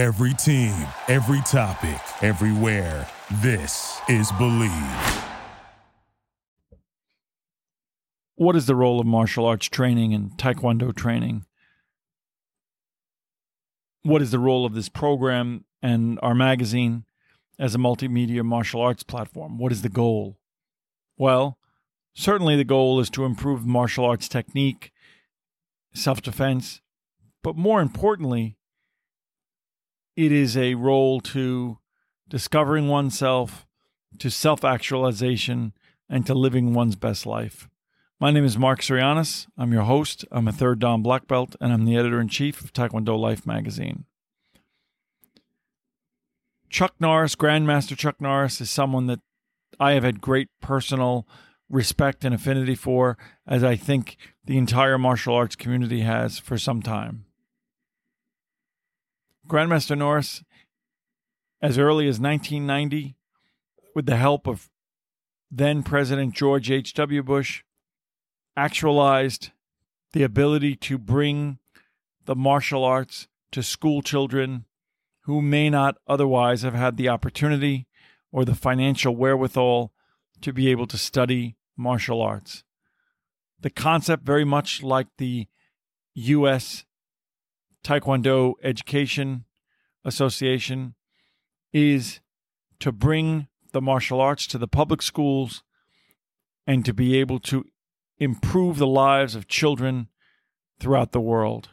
Every team, every topic, everywhere. This is Believe. What is the role of martial arts training and taekwondo training? What is the role of this program and our magazine as a multimedia martial arts platform? What is the goal? Well, certainly the goal is to improve martial arts technique, self defense, but more importantly, it is a role to discovering oneself, to self actualization, and to living one's best life. My name is Mark Sirianis. I'm your host. I'm a third Dan black belt, and I'm the editor in chief of Taekwondo Life magazine. Chuck Norris, Grandmaster Chuck Norris, is someone that I have had great personal respect and affinity for, as I think the entire martial arts community has for some time. Grandmaster Norris, as early as 1990, with the help of then President George H.W. Bush, actualized the ability to bring the martial arts to school children who may not otherwise have had the opportunity or the financial wherewithal to be able to study martial arts. The concept, very much like the U.S. Taekwondo Education Association, is to bring the martial arts to the public schools and to be able to improve the lives of children throughout the world.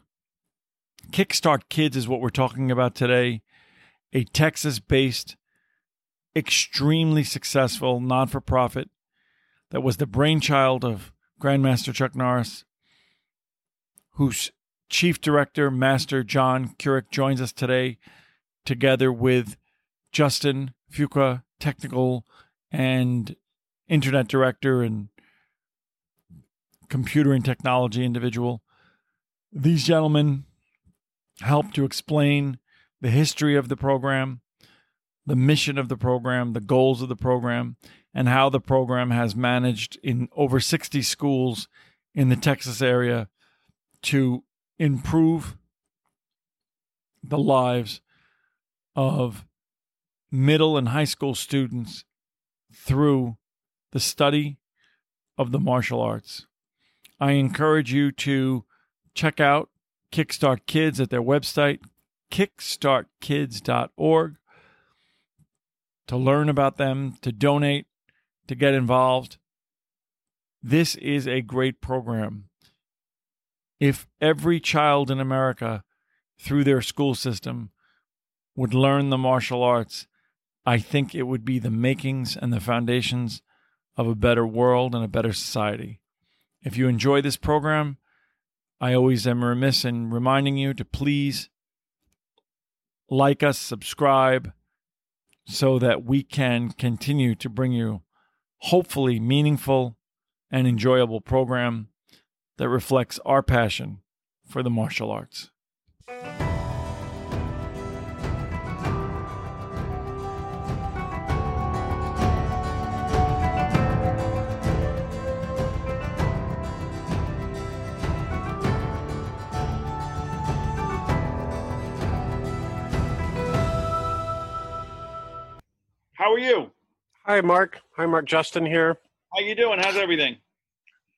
Kickstart Kids is what we're talking about today, a Texas based, extremely successful non for profit that was the brainchild of Grandmaster Chuck Norris, whose chief director, Master John Curick, joins us today, together with Justin Fuqua, technical and internet director and computer and technology individual. These gentlemen help to explain the history of the program, the mission of the program, the goals of the program, and how the program has managed in over 60 schools in the Texas area to improve the lives of middle and high school students through the study of the martial arts. I encourage you to check out Kickstart Kids at their website, kickstartkids.org, to learn about them, to donate, to get involved. This is a great program. If every child in America, through their school system, would learn the martial arts, I think it would be the makings and the foundations of a better world and a better society. If you enjoy this program, I always am remiss in reminding you to please like us, subscribe, so that we can continue to bring you hopefully meaningful and enjoyable program that reflects our passion for the martial arts. How are you? Hi, Mark. Hi, Mark. Justin here. How you doing? How's everything?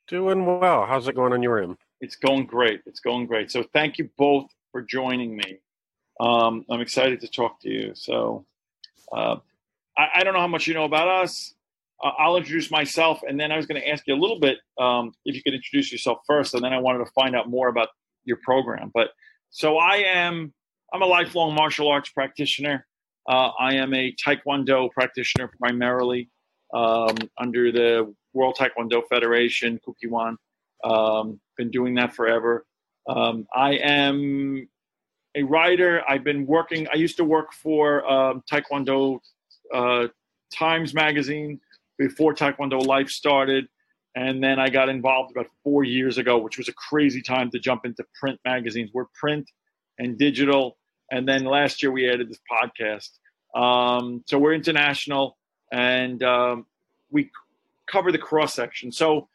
Doing well. How's it going on your end? It's going great. It's going great. So thank you both for joining me. Um, I'm excited to talk to you. So uh, I, I, don't know how much you know about us. Uh, I'll introduce myself, and then I was going to ask you a little bit um, if you could introduce yourself first, and then I wanted to find out more about your program. But so I am. I'm a lifelong martial arts practitioner. Uh, I am a Taekwondo practitioner primarily um, under the World Taekwondo Federation, Kukkiwon. Um, been doing that forever. Um, I am a writer. I've been working. I used to work for um, Taekwondo uh, Times magazine before Taekwondo Life started, and then I got involved about four years ago, which was a crazy time to jump into print magazines. We're print and digital and then last year we added this podcast. Um, so we're international, and um, we cover the cross section. So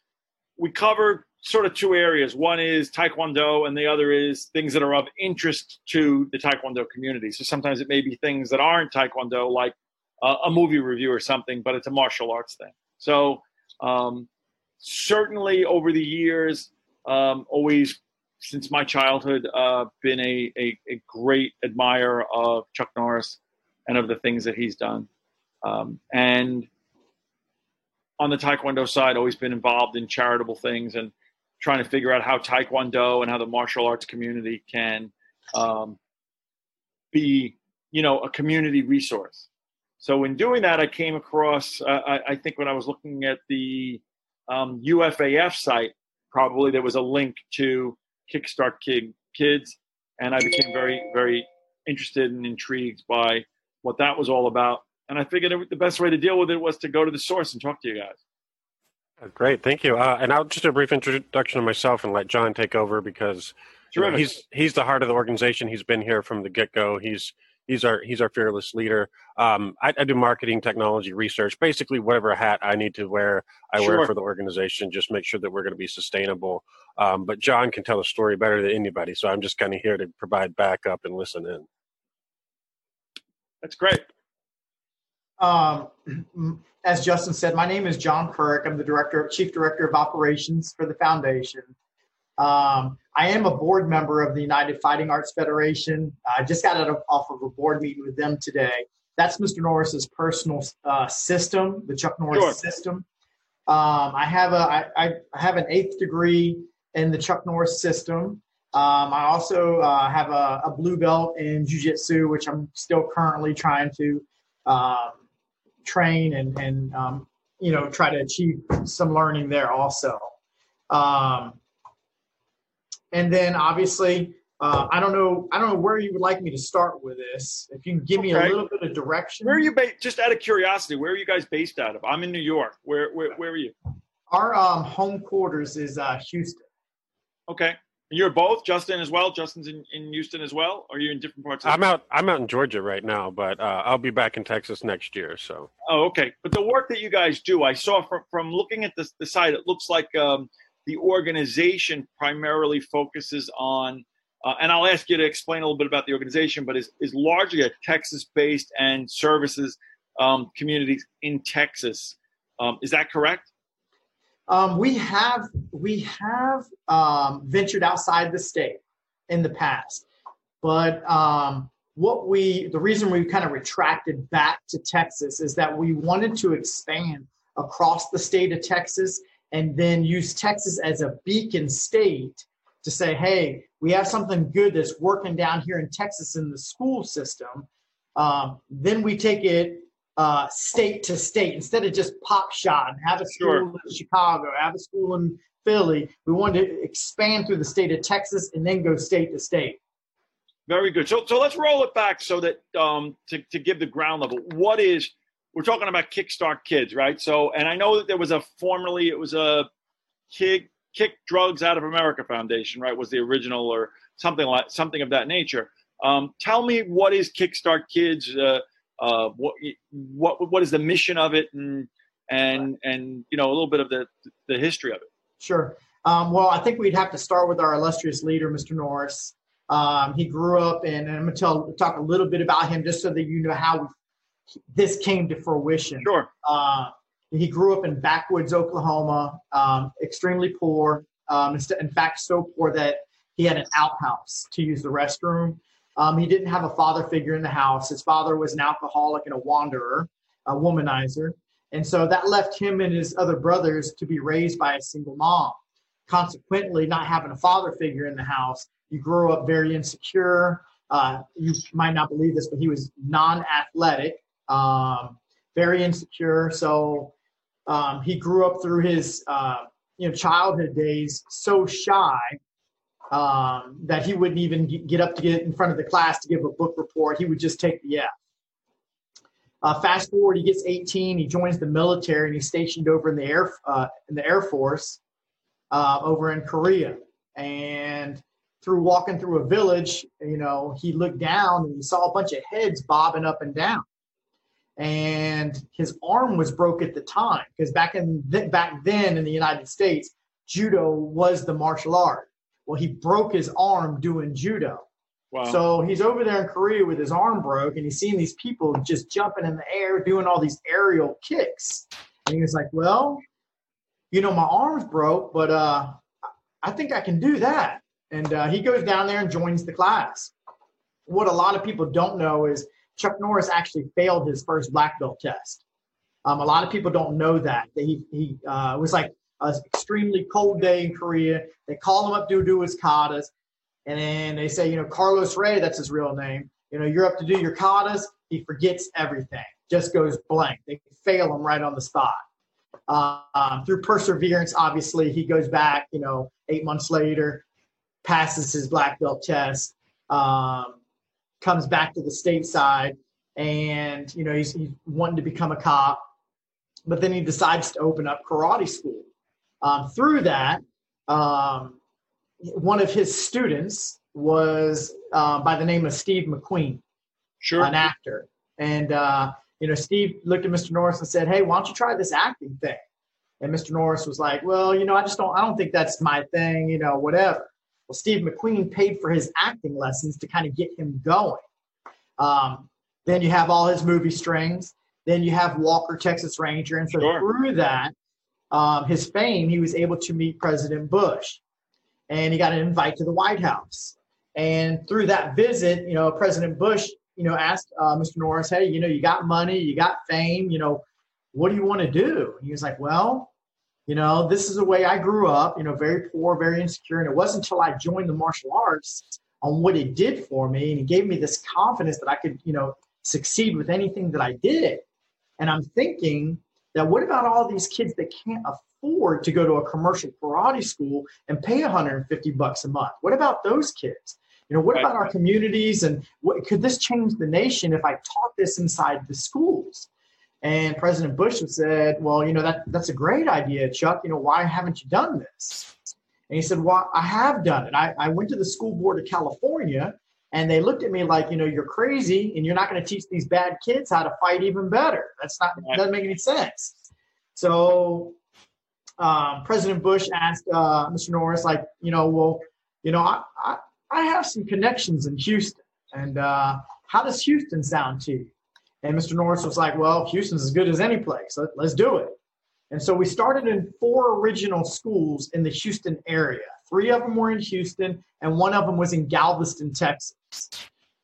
we cover sort of two areas. One is Taekwondo, and the other is things that are of interest to the Taekwondo community. So sometimes it may be things that aren't Taekwondo, like uh, a movie review or something, but it's a martial arts thing. So um, certainly over the years, um, always since my childhood, uh, been a, a, a, great admirer of Chuck Norris and of the things that he's done. Um, and on the Taekwondo side, always been involved in charitable things and trying to figure out how Taekwondo and how the martial arts community can um, be, you know, a community resource. So in doing that, I came across, uh, I, I, think when I was looking at the um, UFAF site, probably there was a link to Kickstart Kid, Kids, and I became very, very interested and intrigued by what that was all about. And I figured it, the best way to deal with it was to go to the source and talk to you guys. Great, thank you. Uh, and I'll just a brief introduction of myself and let John take over because you know, he's he's the heart of the organization. He's been here from the get go. He's he's our he's our fearless leader. Um, I, I, do marketing, technology, research, basically whatever hat I need to wear, I sure. wear for the organization. Just make sure that we're going to be sustainable. Um, but John can tell a story better than anybody, so I'm just kind of here to provide backup and listen in. That's great. Um, as Justin said, my name is John Kirk. I'm the director, chief director of operations for the foundation. Um, I am a board member of the United Fighting Arts Federation. I just got out of, off of a board meeting with them today. That's Mr. Norris's personal uh, system, the Chuck Norris sure. system. Um, I have a I, I have an eighth degree in the Chuck Norris system. Um, I also uh, have a, a, blue belt in Jiu Jitsu, which I'm still currently trying to um, train and and um, you know try to achieve some learning there also. Um, and then obviously, uh, I don't know. I don't know where you would like me to start with this. If you can give me a little bit of direction. Where are you based? Just out of curiosity, where are you guys based out of? I'm in New York. Where where, where are you? Our um, home quarters is uh, Houston. Okay. You're both Justin as well. Justin's in, in Houston as well. Are you in different parts? I'm out. I'm out in Georgia right now, but uh, I'll be back in Texas next year. So. Oh, okay. But the work that you guys do, I saw from from looking at the the site, it looks like um, the organization primarily focuses on, uh, and I'll ask you to explain a little bit about the organization, but is, is largely a Texas based and services um, communities in Texas. Um, is that correct? Um, we have we have um, ventured outside the state in the past, but um, what we the reason we kind of retracted back to Texas is that we wanted to expand across the state of Texas and then use Texas as a beacon state to say, hey, we have something good that's working down here in Texas in the school system. Um, then we take it uh, state to state instead of just pop shot and have a school sure. in Chicago, have a school in Philly. We wanted to expand through the state of Texas and then go state to state. Very good. So, so let's roll it back so that um, to, to give the ground level. What is we're talking about Kickstart Kids, right? So, and I know that there was a formerly it was a kick kick drugs out of America Foundation, right? Was the original or something like something of that nature. Um, tell me what is Kickstart Kids? Uh, uh, what what what is the mission of it, and and and you know a little bit of the the history of it. Sure. Um, well, I think we'd have to start with our illustrious leader, Mr. Norris. Um, he grew up, and, and I'm going to tell talk a little bit about him just so that you know how this came to fruition. Sure. Uh, he grew up in backwoods Oklahoma, um, extremely poor. Um, in fact, so poor that he had an outhouse to use the restroom. Um, he didn't have a father figure in the house. His father was an alcoholic and a wanderer, a womanizer. And so that left him and his other brothers to be raised by a single mom. Consequently, not having a father figure in the house, you grow up very insecure. Uh, you might not believe this, but he was non athletic um, very insecure. So um, he grew up through his uh, you know childhood days so shy um, that he wouldn't even get up to get in front of the class to give a book report. He would just take the F. Uh, fast forward, he gets 18. He joins the military and he's stationed over in the air uh, in the Air Force uh, over in Korea. And through walking through a village, you know, he looked down and he saw a bunch of heads bobbing up and down and his arm was broke at the time because back in th- back then in the United States, judo was the martial art. Well, he broke his arm doing judo. Wow. So he's over there in Korea with his arm broke, and he's seeing these people just jumping in the air, doing all these aerial kicks. And he was like, "Well, you know, my arm's broke, but uh, I think I can do that." And uh, he goes down there and joins the class. What a lot of people don't know is Chuck Norris actually failed his first black belt test. Um, a lot of people don't know that. That he he uh, was like an extremely cold day in Korea. They call him up to do his katas. And then they say, you know, Carlos Ray, that's his real name. You know, you're up to do your katas. He forgets everything, just goes blank. They fail him right on the spot. Uh, through perseverance, obviously, he goes back, you know, eight months later, passes his black belt test, um, comes back to the stateside, and, you know, he's, he's wanting to become a cop. But then he decides to open up karate school. Um, through that, um, one of his students was uh, by the name of Steve McQueen, sure. an actor. And, uh, you know, Steve looked at Mr. Norris and said, Hey, why don't you try this acting thing? And Mr. Norris was like, Well, you know, I just don't, I don't think that's my thing, you know, whatever. Well, Steve McQueen paid for his acting lessons to kind of get him going. Um, then you have all his movie strings. Then you have Walker, Texas Ranger. And so Sure. through that, um, his fame, he was able to meet President Bush and he got an invite to the White House. And through that visit, you know, President Bush, you know, asked uh, Mr. Norris, "Hey, you know, you got money, you got fame, you know, what do you want to do?" And he was like, "Well, you know, this is the way I grew up, you know, very poor, very insecure, and it wasn't until I joined the martial arts on what it did for me, and it gave me this confidence that I could, you know, succeed with anything that I did." And I'm thinking that what about all these kids that can't afford to go to a commercial karate school and pay 150 bucks a month? What about those kids? You know, what Right. about our communities and what could this change the nation if I taught this inside the schools? And President Bush said, "Well, you know that that's a great idea, Chuck. You know, why haven't you done this?" And he said, "Well, I have done it. I, I went to the school board of California, and they looked at me like, you know, you're crazy, and you're not going to teach these bad kids how to fight even better. That's not Right. doesn't make any sense." So um, President Bush asked uh, Mr. Norris, like, you know, well, you know, I, I, I have some connections in Houston, and uh, how does Houston sound to you? And Mr. Norris was like, well, Houston's as good as any place. Let, let's do it. And so we started in four original schools in the Houston area. Three of them were in Houston, and one of them was in Galveston, Texas.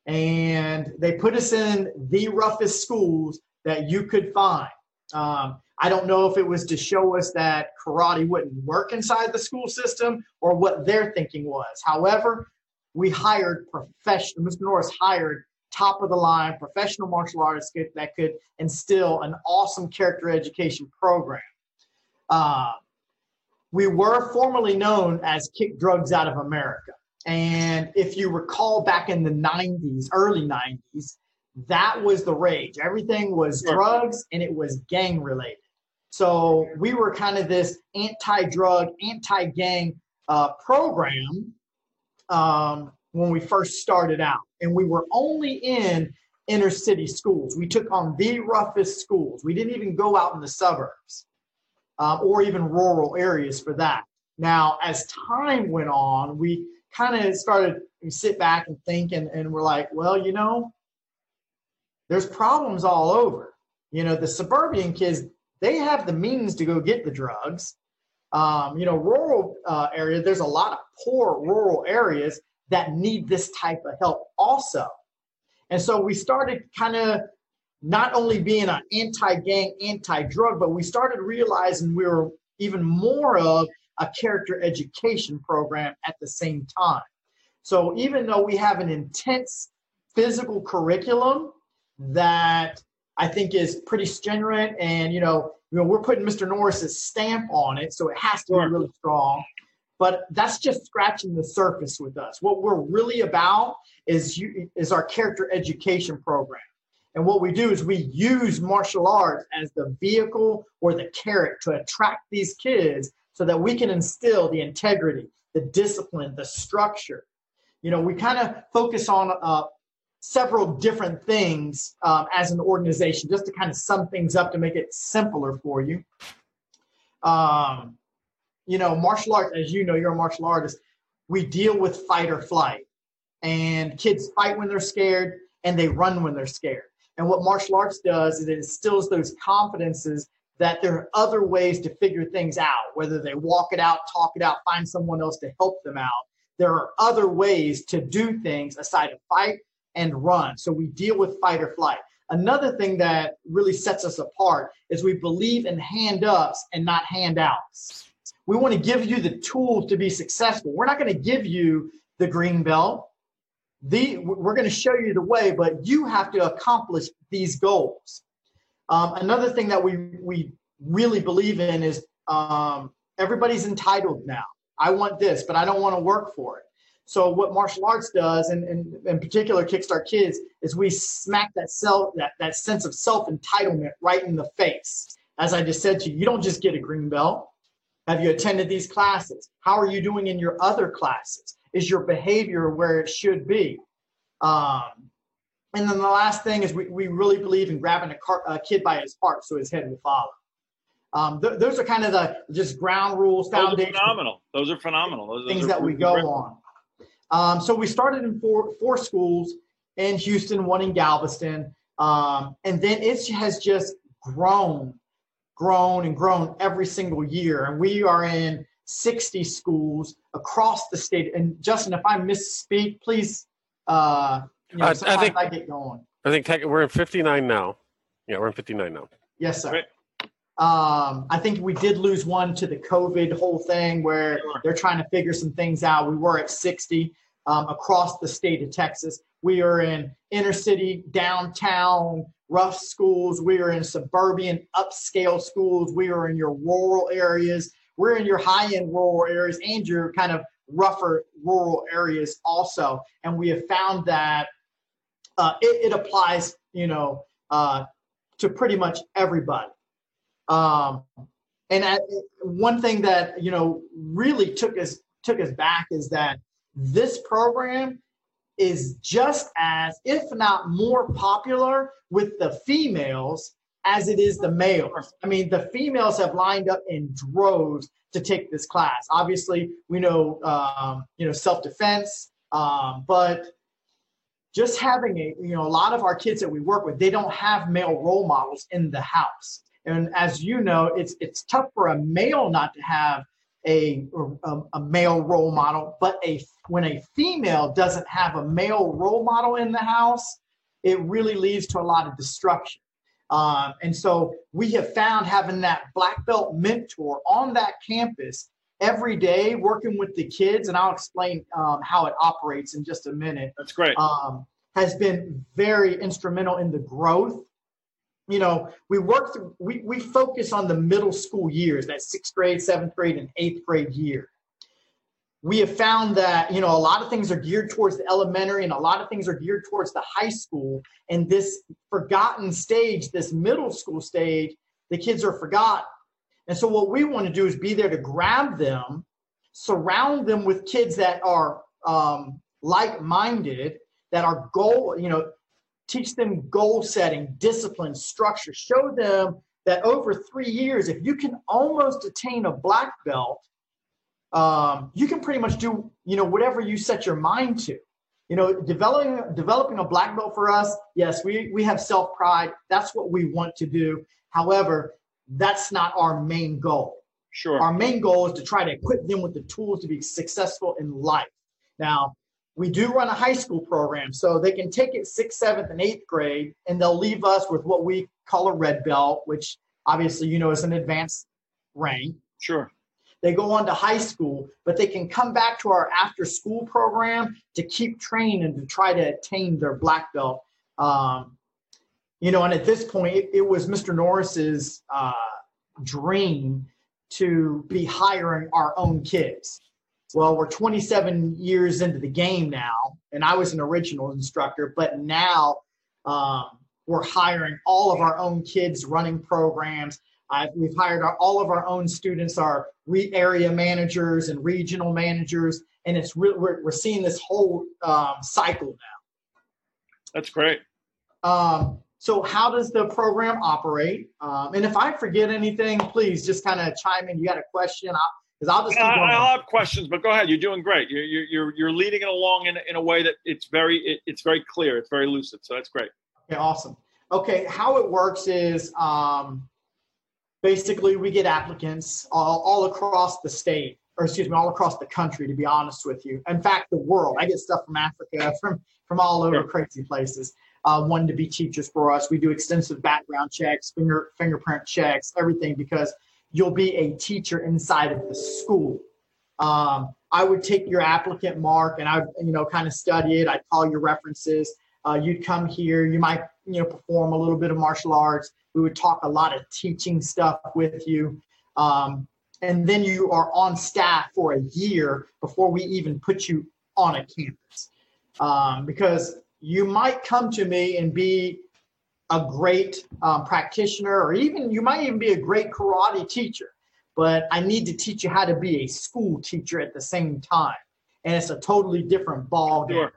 And they put us in the roughest schools that you could find. Um, I don't know if it was to show us that karate wouldn't work inside the school system or what their thinking was. However, we hired professional, Mr. Norris hired top of the line professional martial artists that- could instill an awesome character education program. Uh, we were formerly known as Kick Drugs Out of America. And if you recall back in the 90s, early 90s, that was the rage. Everything was drugs and it was gang related. So we were kind of this anti drug, anti gang uh, program um, when we first started out. And we were only in inner city schools. We took on the roughest schools. We didn't even go out in the suburbs uh, or even rural areas for that. Now, as time went on, we kind of started sit back and think, and, and we're like, well, you know, there's problems all over. You know, the suburban kids, they have the means to go get the drugs. Um, you know, rural uh, area, there's a lot of poor rural areas that need this type of help also. And so we started kind of not only being an anti-gang, anti-drug, but we started realizing we were even more of a character education program at the same time. So even though we have an intense physical curriculum that I think is pretty stringent, and you know, you know, we're putting Mr. Norris's stamp on it, so it has to be really strong. But that's just scratching the surface with us. What we're really about is you, is our character education program. And what we do is we use martial arts as the vehicle or the carrot to attract these kids so that we can instill the integrity, the discipline, the structure. You know, we kind of focus on uh, several different things um, as an organization, just to kind of sum things up to make it simpler for you. Um, you know, martial arts, as you know, you're a martial artist. We deal with fight or flight, and kids fight when they're scared and they run when they're scared. And what martial arts does is it instills those confidences that there are other ways to figure things out, whether they walk it out, talk it out, find someone else to help them out. There are other ways to do things aside of fight and run. So we deal with fight or flight. Another thing that really sets us apart is we believe in hand ups and not handouts. We want to give you the tools to be successful. We're not going to give you the green belt. The, we're going to show you the way, but you have to accomplish these goals. Um, another thing that we, we really believe in is um, everybody's entitled now. I want this, but I don't want to work for it. So what martial arts does, and, and in particular Kickstart Kids, is we smack that self that, that sense of self entitlement right in the face. As I just said to you, you don't just get a green belt. Have you attended these classes? How are you doing in your other classes? Is your behavior where it should be? Um, and then the last thing is we, we really believe in grabbing a, car, a kid by his heart so his head will follow. Um, th- those are kind of the just ground rules, foundation. Those are phenomenal. Those are phenomenal. Those, things those that we go on. Um, so we started in four, four schools in Houston, one in Galveston. Um, and then it has just grown, grown and grown every single year. And we are in 60 schools across the state. And Justin, if I misspeak, please, uh, you know, I, I think I get going. I think tech, we're in 59 now. Yeah, we're in 59 now. Yes, sir. Right. Um, I think we did lose one to the COVID whole thing where they're trying to figure some things out. We were at 60 um, across the state of Texas. We are in inner city, downtown, rough schools. We are in suburban, upscale schools. We are in your rural areas. We're in your high end rural areas and your kind of rougher rural areas also. And we have found that uh, it, it applies, you know, uh, to pretty much everybody. Um, and I, one thing that you know really took us took us back is that this program is just as, if not more popular with the females as it is the males. I mean, the females have lined up in droves to take this class. Obviously, we know um, you know self defense, um, but just having a you know a lot of our kids that we work with, they don't have male role models in the house. And as you know, it's it's tough for a male not to have a, a, a male role model, but a when a female doesn't have a male role model in the house, it really leads to a lot of destruction. Um, and so we have found having that black belt mentor on that campus every day, working with the kids, and I'll explain um, how it operates in just a minute. That's great. Um, has been very instrumental in the growth you know, we work through, we, we focus on the middle school years, that sixth grade, seventh grade, and eighth grade year. We have found that, you know, a lot of things are geared towards the elementary and a lot of things are geared towards the high school. And this forgotten stage, this middle school stage, the kids are forgotten. And so what we want to do is be there to grab them, surround them with kids that are um, like-minded, that are goal, you know, teach them goal setting, discipline, structure, show them that over three years, if you can almost attain a black belt, um, you can pretty much do you know whatever you set your mind to. You know, developing developing a black belt for us, yes, we we have self pride. That's what we want to do. However, that's not our main goal. Sure. Our main goal is to try to equip them with the tools to be successful in life. Now, we do run a high school program, so they can take it sixth, seventh, and eighth grade, and they'll leave us with what we call a red belt, which obviously you know is an advanced rank. Sure. They go on to high school, but they can come back to our after school program to keep training and to try to attain their black belt. Um, you know, and at this point, it, it was Mr. Norris's uh, dream to be hiring our own kids. Well, we're 27 years into the game now, and I was an original instructor, but now um, we're hiring all of our own kids running programs. I've, we've hired our, all of our own students, our re- area managers and regional managers, and it's re- we're, we're seeing this whole um, cycle now. That's great. Um, so, how does the program operate? Um, and if I forget anything, please just kind of chime in. You got a question? I'll, Because I'll just keep I, I'll have questions, but go ahead. You're doing great. You're you're you're leading it along in in a way that it's very it, it's very clear. It's very lucid. So that's great. Okay, awesome. Okay, how it works is um, basically we get applicants all, all across the state, or excuse me, all across the country. To be honest with you, in fact, the world. I get stuff from Africa, from from all over crazy places. Uh, to be teachers for us. We do extensive background checks, finger fingerprint checks, everything because you'll be a teacher inside of the school. Um, I would take your applicant mark and I, you know, kind of study it. I'd call your references. Uh, you'd come here. You might, you know, perform a little bit of martial arts. We would talk a lot of teaching stuff with you. Um, and then you are on staff for a year before we even put you on a campus. Um, because you might come to me and be a great um, practitioner, or even you might even be a great karate teacher. But I need to teach you how to be a school teacher at the same time, and it's a totally different ball game.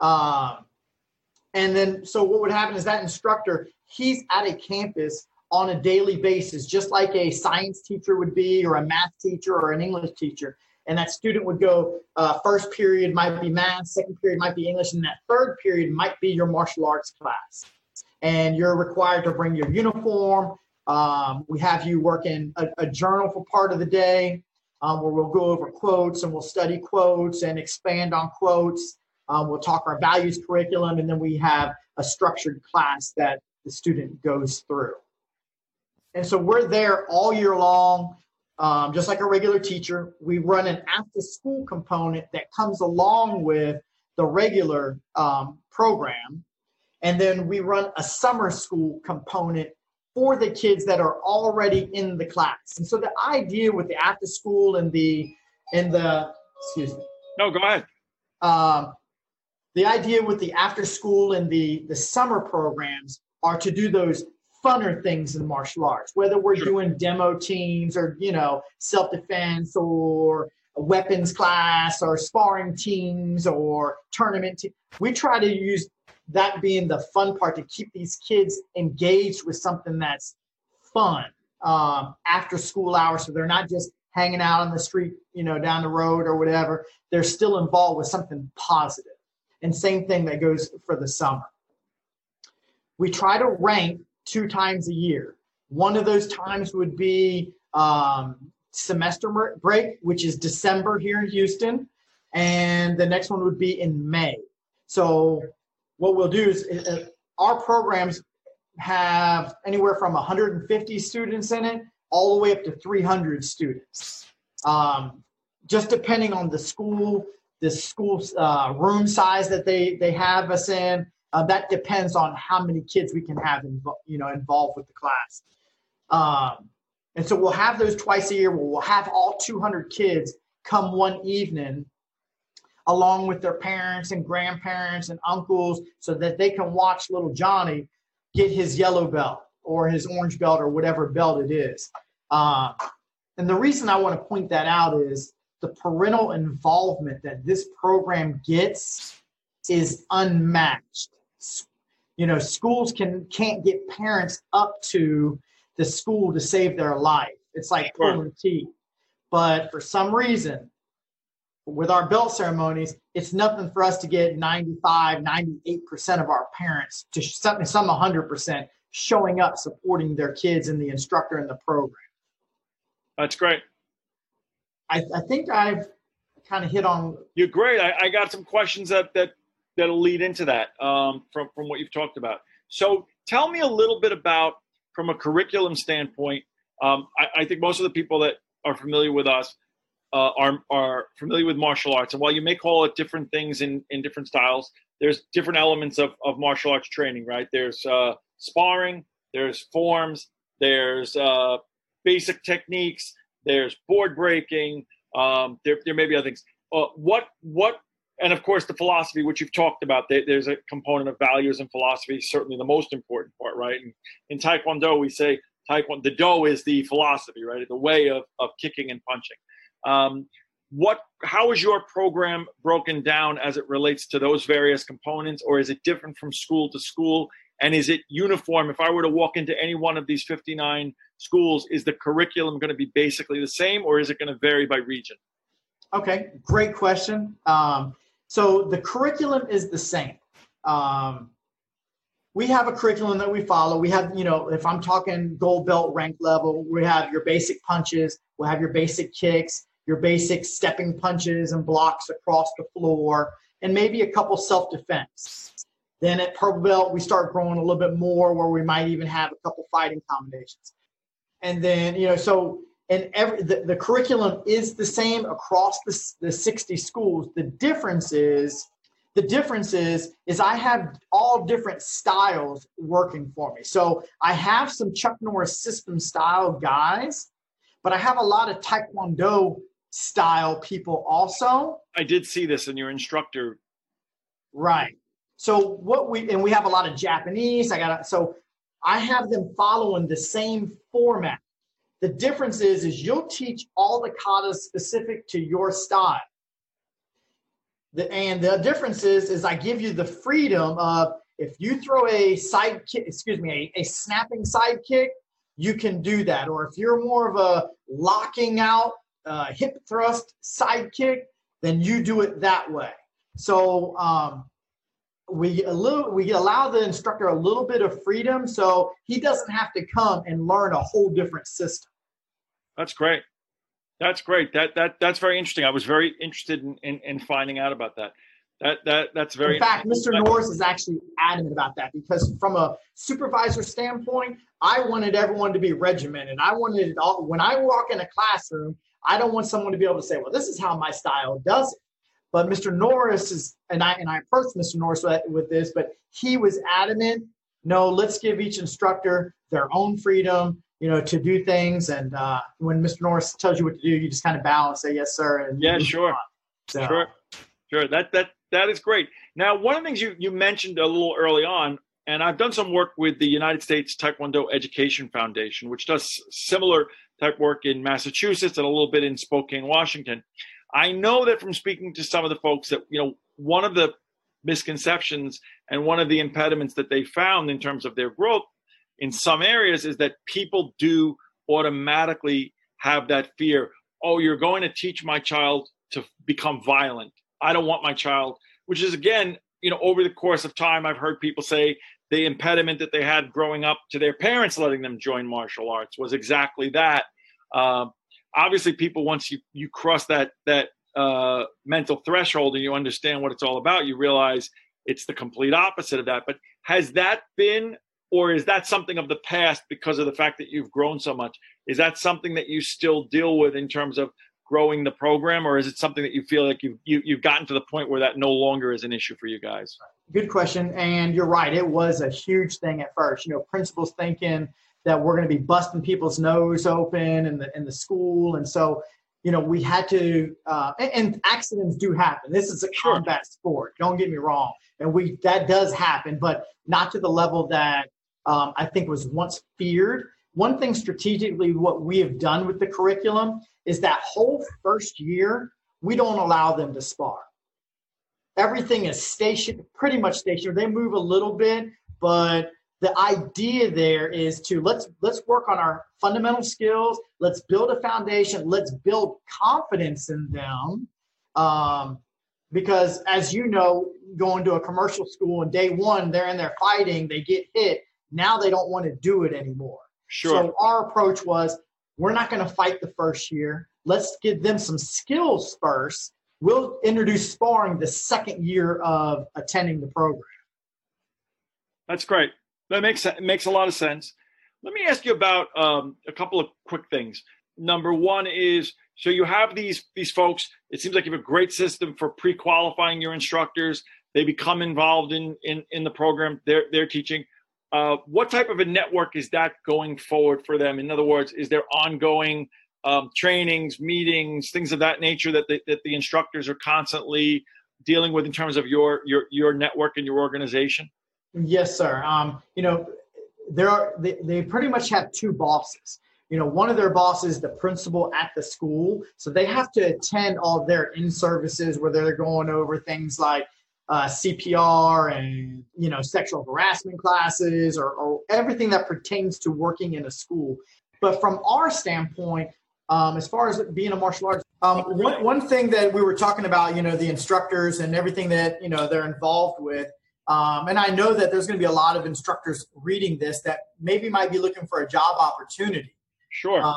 Um, and then, so what would happen is that instructor, he's at a campus on a daily basis, just like a science teacher would be, or a math teacher, or an English teacher. And that student would go, uh, first period might be math, second period might be English, and that third period might be your martial arts class. And you're required to bring your uniform. Um, we have you work in a, a, journal for part of the day um, where we'll go over quotes and we'll study quotes and expand on quotes. Um, we'll talk our values curriculum, and then we have a structured class that the student goes through. And so we're there all year long, um, just like a regular teacher. We run an after school component that comes along with the regular um, program. And then we run a summer school component for the kids that are already in the class. And so the idea with the after school and the and the excuse me. No, go ahead. Um, the idea with the after school and the the summer programs are to do those funner things in martial arts whether we're sure. doing demo teams or you know self-defense or a weapons class or sparring teams or tournament te- we try to use that being the fun part to keep these kids engaged with something that's fun um, after school hours so they're not just hanging out on the street you know down the road or whatever they're still involved with something positive and same thing that goes for the summer. We try to rank two times a year. One of those times would be um, semester break, which is December here in Houston, and the next one would be in May. So what we'll do is uh, our programs have anywhere from 150 students in it all the way up to 300 students. Um, just depending on the school, the school uh, room size that they they have us in. Uh, that depends on how many kids we can have invo- you know involved with the class. Um, and so we'll have those twice a year. We'll have all 200 kids come one evening along with their parents and grandparents and uncles so that they can watch little Johnny get his yellow belt or his orange belt or whatever belt it is. Uh, and the reason I want to point that out is the parental involvement that this program gets is unmatched. You know, schools can can't get parents up to the school to save their life. It's like pulling teeth. But for some reason, with our belt ceremonies, it's nothing for us to get 95, 98% of our parents to some, some 100% showing up, supporting their kids and the instructor in the program. That's great. I, I think I've kind of hit on. You're great. I, I, got some questions that that that'll lead into that um, from from what you've talked about. So tell me a little bit about from a curriculum standpoint. Um, I, I, think most of the people that are familiar with us uh, are are familiar with martial arts, and while you may call it different things in in different styles, there's different elements of of martial arts training. Right? There's uh, sparring. There's forms. There's uh, basic techniques there's board breaking. Um, there, there may be other things. Uh, what, what, and of course the philosophy, which you've talked about. There's a component of values and philosophy, certainly the most important part, right? And in Taekwondo, we say Taekwondo. The do is the philosophy, right? The way of of kicking and punching. Um, what how is your program broken down as it relates to those various components or is it different from school to school And is it uniform? If I were to walk into any one of these 59 schools, is the curriculum going to be basically the same or is it going to vary by region? Okay, great question. Um, so the curriculum is the same. Um, we have a curriculum that we follow. We have, you know, if I'm talking gold belt rank level, we have your basic punches, we'll have your basic kicks, your basic stepping punches and blocks across the floor, and maybe a couple self defense. Then at purple belt, we start growing a little bit more where we might even have a couple fighting combinations. And then, you know, so and every the, the curriculum is the same across the, the 60 schools. The difference is the difference is is I have all different styles working for me. So I have some Chuck Norris system style guys, but I have a lot of Taekwondo style people also. I did see this in your instructor. Right. So what we and we have a lot of Japanese. I got so I have them following the same format. The difference is is you'll teach all the katas specific to your style. The, and the difference is is I give you the freedom of if you throw a side kick, excuse me, a, a snapping side kick, you can do that. Or if you're more of a locking out uh, hip thrust side kick, then you do it that way. So um, we a little we allow the instructor a little bit of freedom so he doesn't have to come and learn a whole different system. That's great. That's great. That that that's very interesting. I was very interested in in, in finding out about that. That that that's very in fact mr norris is actually adamant about that because from a supervisor standpoint i wanted everyone to be regimented. I wanted it all when i walk in a classroom i don't want someone to be able to say well this is how my style does it but Mr. Norris is, and I and I approached Mr. Norris with, with this, but he was adamant. No, let's give each instructor their own freedom, you know, to do things. And uh, when Mr. Norris tells you what to do, you just kind of bow and say yes, sir. And yeah, sure, so. sure, sure. That that that is great. Now, one of the things you you mentioned a little early on, and I've done some work with the United States Taekwondo Education Foundation, which does similar type work in Massachusetts and a little bit in Spokane, Washington. I know that from speaking to some of the folks that, you know, one of the misconceptions and one of the impediments that they found in terms of their growth in some areas is that people do automatically have that fear. Oh, you're going to teach my child to become violent. I don't want my child, which is again, you know, over the course of time, I've heard people say the impediment that they had growing up to their parents letting them join martial arts was exactly that. Uh, obviously people once you you cross that that uh, mental threshold and you understand what it's all about you realize it's the complete opposite of that. But has that been or is that something of the past because of the fact that you've grown so much? Is that something that you still deal with in terms of growing the program or is it something that you feel like you've you, have you have gotten to the point where that no longer is an issue for you guys? Good question and you're right it was a huge thing at first. You know principals thinking that we're going to be busting people's nose open in the in the school, and so you know we had to. Uh, and, and, accidents do happen. This is a combat sport. Don't get me wrong, and we that does happen, but not to the level that um, I think was once feared. One thing strategically, what we have done with the curriculum is that whole first year we don't allow them to spar. Everything is stationed, pretty much stationary. They move a little bit, but the idea there is to let's let's work on our fundamental skills. Let's build a foundation. Let's build confidence in them. Um, because as you know going to a commercial school and day one they're in there fighting they get hit. Now they don't want to do it anymore. Sure. so our approach was we're not going to fight the first year. Let's give them some skills first. We'll introduce sparring the second year of attending the program. That's great that makes makes a lot of sense. Let me ask you about um, a couple of quick things. Number one is so you have these these folks. It seems like you have a great system for pre-qualifying your instructors. They become involved in in, in the program. They're they're teaching. Uh, what type of a network is that going forward for them? In other words, is there ongoing um, trainings, meetings, things of that nature that the, that the instructors are constantly dealing with in terms of your your your network and your organization? Yes, sir. Um, you know, there are they, they pretty much have two bosses. You know, one of their bosses, the principal at the school, so they have to attend all their in services where they're going over things like uh, CPR and you know sexual harassment classes or, or, everything that pertains to working in a school. But from our standpoint, um, as far as being a martial arts, um, one, one thing that we were talking about, you know, the instructors and everything that you know they're involved with. Um, and I know that there's going to be a lot of instructors reading this that maybe might be looking for a job opportunity. Sure. Um,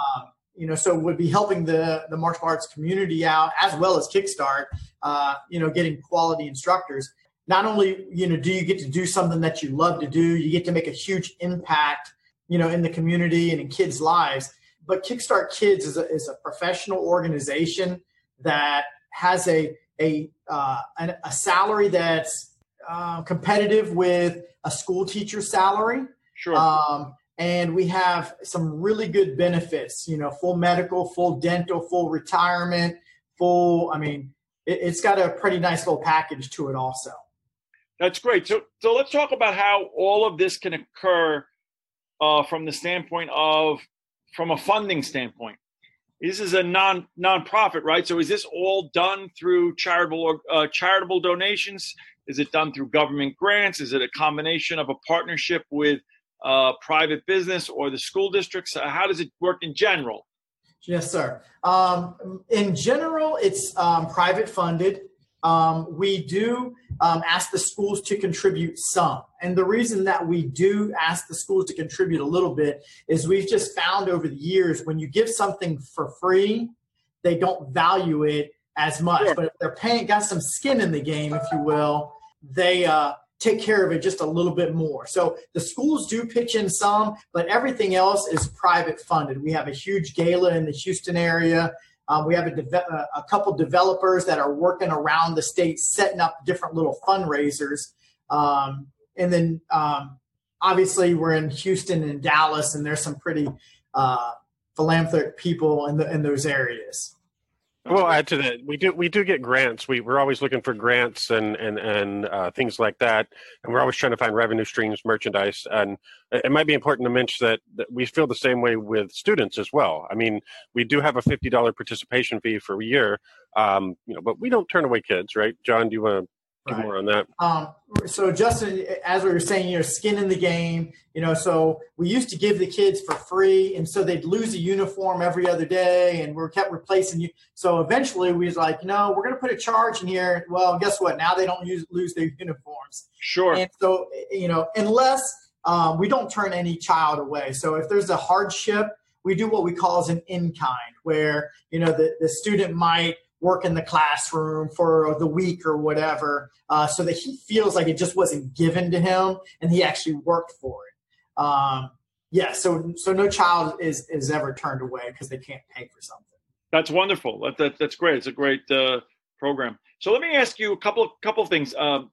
you know, so would be helping the the martial arts community out as well as Kickstart. Uh, you know, getting quality instructors. Not only you know do you get to do something that you love to do, you get to make a huge impact, you know, in the community and in kids' lives. But Kickstart Kids is a, is a professional organization that has a a uh, a salary that's uh, competitive with a school teacher salary. Sure. Um, and we have some really good benefits you know full medical full dental full retirement full i mean it, has got a pretty nice little package to it also. That's great. So so let's talk about how all of this can occur uh, from the standpoint of from a funding standpoint. This is a non nonprofit right? So is this all done through charitable uh, charitable donations is it done through government grants is it a combination of a partnership with uh, private business or the school districts? Uh, how does it work in general? Yes, sir. Um, in general, it's um, private funded. Um, we do um, ask the schools to contribute some. And the reason that we do ask the schools to contribute a little bit is we've just found over the years when you give something for free, they don't value it as much. But if they're paying, got some skin in the game, if you will, they uh, take care of it just a little bit more. So the schools do pitch in some, but everything else is private funded. We have a huge gala in the Houston area. Um, we have a, de- uh, a, couple developers that are working around the state setting up different little fundraisers. Um, and then um, obviously we're in Houston and Dallas, and there's some pretty uh, philanthropic people in, the, in those areas. Well, add to that, we do we do get grants. We we're always looking for grants and and and uh, things like that, and we're always trying to find revenue streams, merchandise, and it might be important to mention that, that we feel the same way with students as well. I mean, we do have a fifty dollar participation fee for a year, um, you know, but we don't turn away kids, right? John, do you want to Right. more on that. Um, so Justin, as we were saying, you know, skin in the game. You know, so we used to give the kids for free, and so they'd lose a uniform every other day, and we kept replacing you. So eventually, we was like, no, we're going to put a charge in here. Well, guess what? Now they don't use, lose their uniforms. Sure. And so you know, unless um, we don't turn any child away. So if there's a hardship, we do what we call as an in kind, where you know the, the student might work in the classroom for the week or whatever, uh, so that he feels like it just wasn't given to him and he actually worked for it. Um, yeah, so so no child is is ever turned away because they can't pay for something. That's wonderful. That, that that's great. It's a great uh, program. So let me ask you a couple of couple things. Um,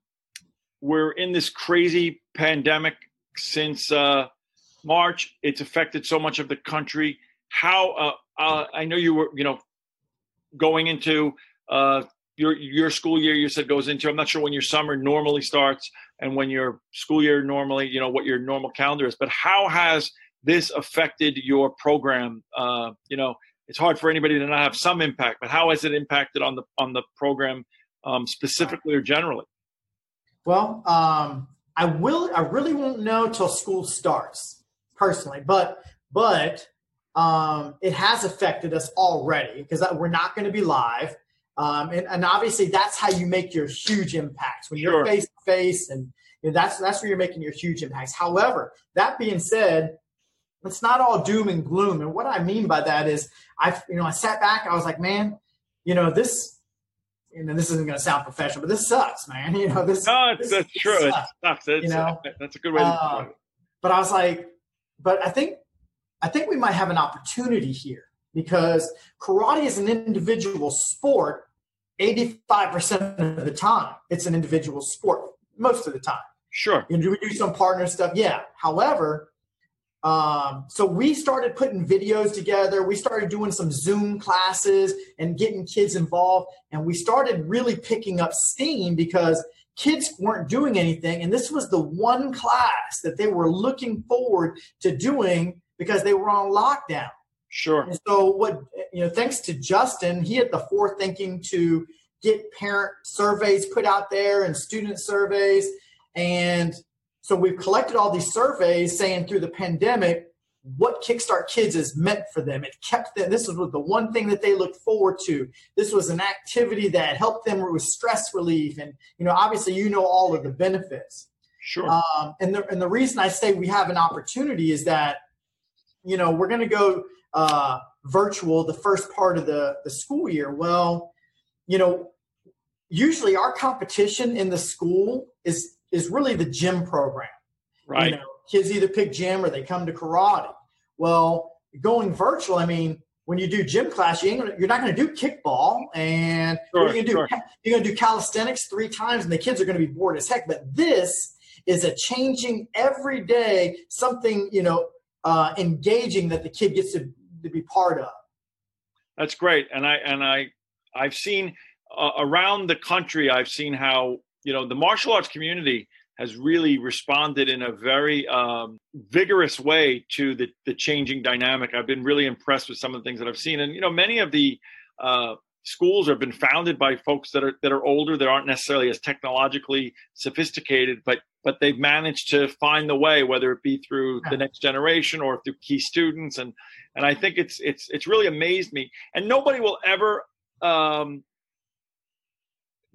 we're in this crazy pandemic since uh, March. It's affected so much of the country. How uh, uh I know you were, you know, going into uh, your your school year you said goes into i'm not sure when your summer normally starts and when your school year normally you know what your normal calendar is but how has this affected your program? Uh, you know it's hard for anybody to not have some impact but how has it impacted on the on the program um, specifically or generally? Well um, i will i really won't know till school starts personally but but um, it has affected us already because we're not going to be live. Um, and, and, obviously, that's how you make your huge impacts when you're face to face, and you know, that's that's where you're making your huge impacts. However, that being said, it's not all doom and gloom. And what I mean by that is, I you know I sat back, I was like, man, you know this. You know, this isn't going to sound professional, but this sucks, man. You know, this. No, it's, this, that's this true. Sucks. It sucks. It's, you know, that's a good way to uh. But I was like, but I think I think we might have an opportunity here because karate is an individual sport 85% of the time. It's an individual sport most of the time. Sure. You know, we do some partner stuff? Yeah. However, um, so we started putting videos together. We started doing some Zoom classes and getting kids involved. And we started really picking up steam because kids weren't doing anything. And this was the one class that they were looking forward to doing because they were on lockdown. Sure. And so what you know, thanks to Justin, he had the forethinking to get parent surveys put out there and student surveys. And so we've collected all these surveys saying through the pandemic, what Kickstart Kids has meant for them. It kept them, this was the one thing that they looked forward to. This was an activity that helped them with stress relief. And, you know, obviously, you know all of the benefits. Sure. Um, and, the, and the reason I say we have an opportunity is that, you know, we're going to go uh, virtual the first part of the, the school year. Well, you know, usually our competition in the school is is really the gym program. Right. You know, kids either pick gym or they come to karate. Well, going virtual, I mean, when you do gym class, you are not going to do kickball, and sure, you're going to do sure. you're going to do calisthenics three times, and the kids are going to be bored as heck. But this is a changing every day, something you know, uh, engaging that the kid gets to, to be part of. That's great, and I and I I've seen uh, around the country. I've seen how you know the martial arts community has really responded in a very um, vigorous way to the, the changing dynamic. I've been really impressed with some of the things that I've seen, and you know, many of the uh, schools have been founded by folks that are that are older, that aren't necessarily as technologically sophisticated, but but they've managed to find the way, whether it be through the next generation or through key students, and and I think it's it's it's really amazed me. And nobody will ever um,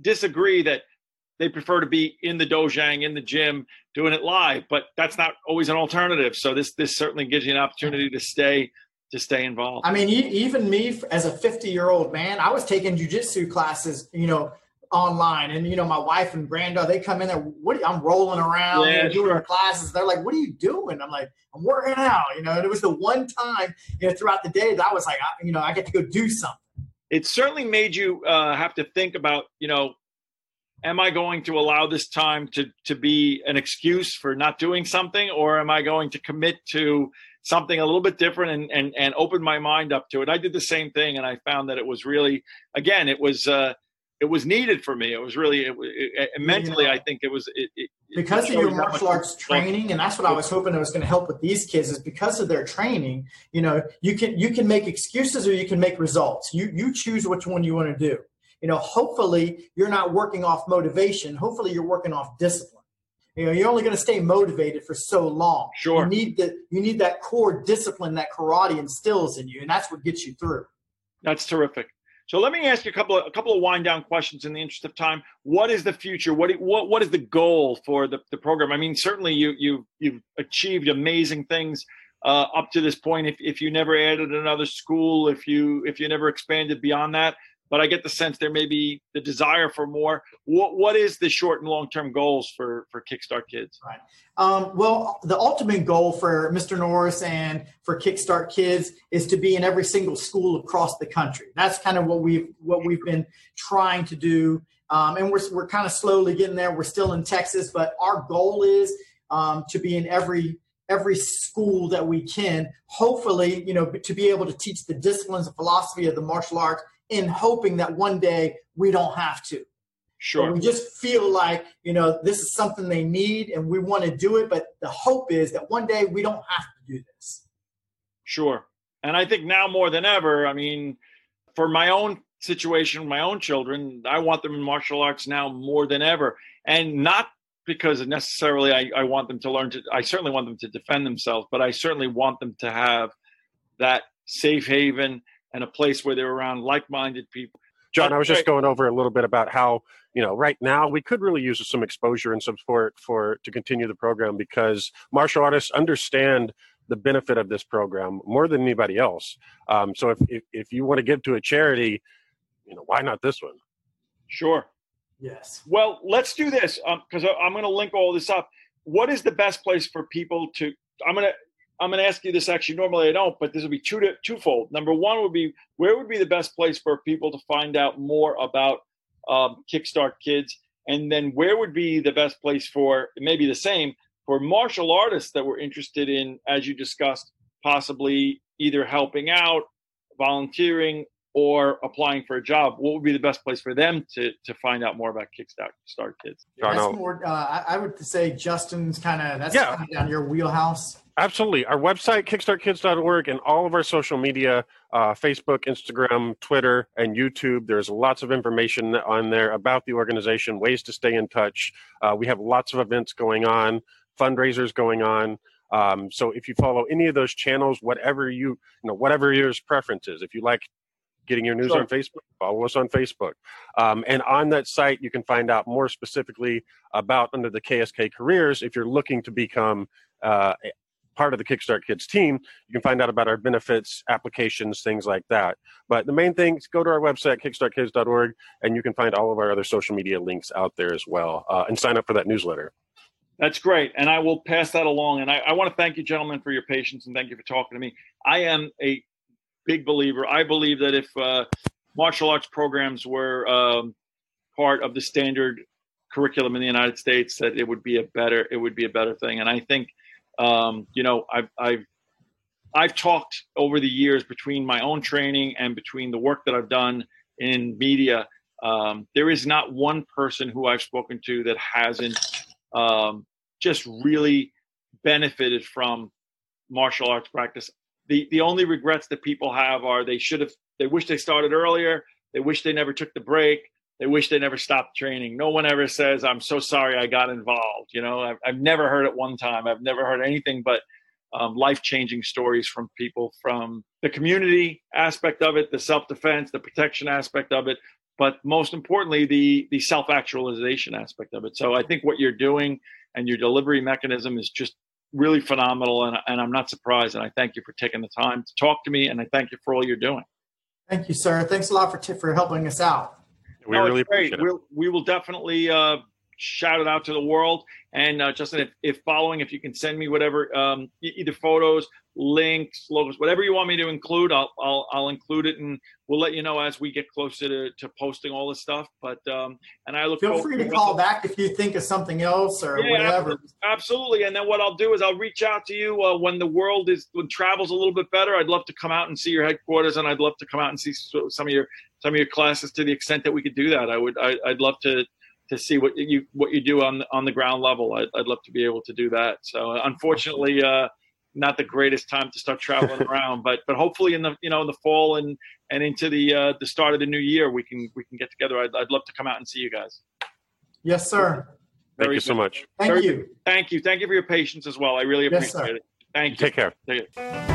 disagree that they prefer to be in the dojang in the gym doing it live but that's not always an alternative. So this this certainly gives you an opportunity to stay to stay involved. I mean even me as a 50 year old man i was taking jujitsu classes you know online. And you know my wife and granddaughter they come in there what you, i'm rolling around yeah, doing sure. classes. They're like what are you doing? I'm like i'm working out you know? And it was the one time you know throughout the day that i was like I, you know i get to go do something. It certainly made you uh, have to think about you know am I going to allow this time to to be an excuse for not doing something, or am I going to commit to something a little bit different and and and open my mind up to it? I did the same thing, and I found that it was really, again, it was. Uh, it was needed for me. It was really it, it, mentally. I think it was it, it, because of your martial arts training, and that's what I was hoping it was going to help with these kids. Is because of their training. You know, you can you can make excuses or you can make results. You you choose which one you want to do you know hopefully you're not working off motivation hopefully you're working off discipline you know you're only going to stay motivated for so long sure you need the you need that core discipline that karate instills in you and that's what gets you through that's terrific so let me ask you a couple of a couple of wind down questions in the interest of time. What is the future? What what what is the goal for the, the program? I mean, certainly you you you've achieved amazing things uh, up to this point. If if you never added another school, if you if you never expanded beyond that, but I get the sense there may be the desire for more. What what is the short and long term goals for for Kickstart Kids? Right. Um, well, the ultimate goal for Mr. Norris and for Kickstart Kids is to be in every single school across the country. That's kind of what we've what we've been trying to do, um, and we're we're kind of slowly getting there. We're still in Texas, but our goal is um, to be in every every school that we can. Hopefully, you know, to be able to teach the disciplines and philosophy of the martial arts in hoping that one day we don't have to. Sure. But we just feel like, you know, this is something they need and we want to do it. But the hope is that one day we don't have to do this. Sure. And I think now more than ever, I mean, for my own situation, my own children, I want them in martial arts now more than ever. And not because necessarily I, I want them to learn to, I certainly want them to defend themselves, but I certainly want them to have that safe haven and a place where they're around like-minded people. John, I was just going over a little bit about how you know right now we could really use some exposure and support for to continue the program because martial artists understand the benefit of this program more than anybody else. Um, so if, if if you want to give to a charity, you know why not this one? Sure. Yes. Well, let's do this because um, I'm going to link all this up. What is the best place for people to? I'm going to I'm going to ask you this actually. Normally I don't, but this will be two to, twofold. Number one would be where would be the best place for people to find out more about um, Kickstart Kids, and then where would be the best place for maybe the same for martial artists that were interested in, as you discussed, possibly either helping out, volunteering, or applying for a job, what would be the best place for them to to find out more about Kickstart Kids? That's more, uh, I would say Justin's kind of that's yeah. kind of down your wheelhouse. Absolutely. Our website, kickstartkids.org, and all of our social media uh, Facebook, Instagram, Twitter, and YouTube. There's lots of information on there about the organization, ways to stay in touch. Uh, we have lots of events going on, fundraisers going on. Um, so if you follow any of those channels, whatever you, you know, whatever your preference is, if you like getting your news sure. on Facebook, follow us on Facebook. Um, and on that site, you can find out more specifically about under the KSK careers if you're looking to become uh, part of the Kickstart Kids team, you can find out about our benefits, applications, things like that. But the main thing is go to our website, kickstartkids.org, and you can find all of our other social media links out there as well uh, and sign up for that newsletter. That's great. And I will pass that along. And I, I want to thank you, gentlemen, for your patience and thank you for talking to me. I am a big believer. I believe that if uh, martial arts programs were um, part of the standard curriculum in the United States, that it would be a better it would be a better thing. And I think um, you know, I've, I've I've talked over the years between my own training and between the work that I've done in media. Um, there is not one person who I've spoken to that hasn't um, just really benefited from martial arts practice. The the only regrets that people have are they should have they wish they started earlier. They wish they never took the break they wish they never stopped training. No one ever says, I'm so sorry I got involved. You know, I've, I've never heard it one time. I've never heard anything but um, life changing stories from people from the community aspect of it, the self defense, the protection aspect of it, but most importantly, the, the self actualization aspect of it. So I think what you're doing and your delivery mechanism is just really phenomenal. And, and I'm not surprised. And I thank you for taking the time to talk to me. And I thank you for all you're doing. Thank you, sir. Thanks a lot for, t- for helping us out. We no, really appreciate it. We'll, we will definitely uh, shout it out to the world. And uh, Justin, if, if following, if you can send me whatever, um, either photos, links, logos, whatever you want me to include, I'll, I'll, I'll include it, and we'll let you know as we get closer to, to posting all this stuff. But um, and I look feel free to call back if you think of something else or yeah, whatever. Absolutely, and then what I'll do is I'll reach out to you uh, when the world is when travel's a little bit better. I'd love to come out and see your headquarters, and I'd love to come out and see some of your some of your classes to the extent that we could do that. I would I, would love to to see what you what you do on on the ground level. I'd, I'd love to be able to do that. So unfortunately, uh, not the greatest time to start traveling around, but but hopefully in the you know in the fall and and into the uh, the start of the new year we can we can get together. I'd, I'd love to come out and see you guys. Yes, sir. Thank Very you good. so much. Thank Very you. Good. Thank you. Thank you for your patience as well. I really appreciate yes, it. Thank you. Take care. Take care.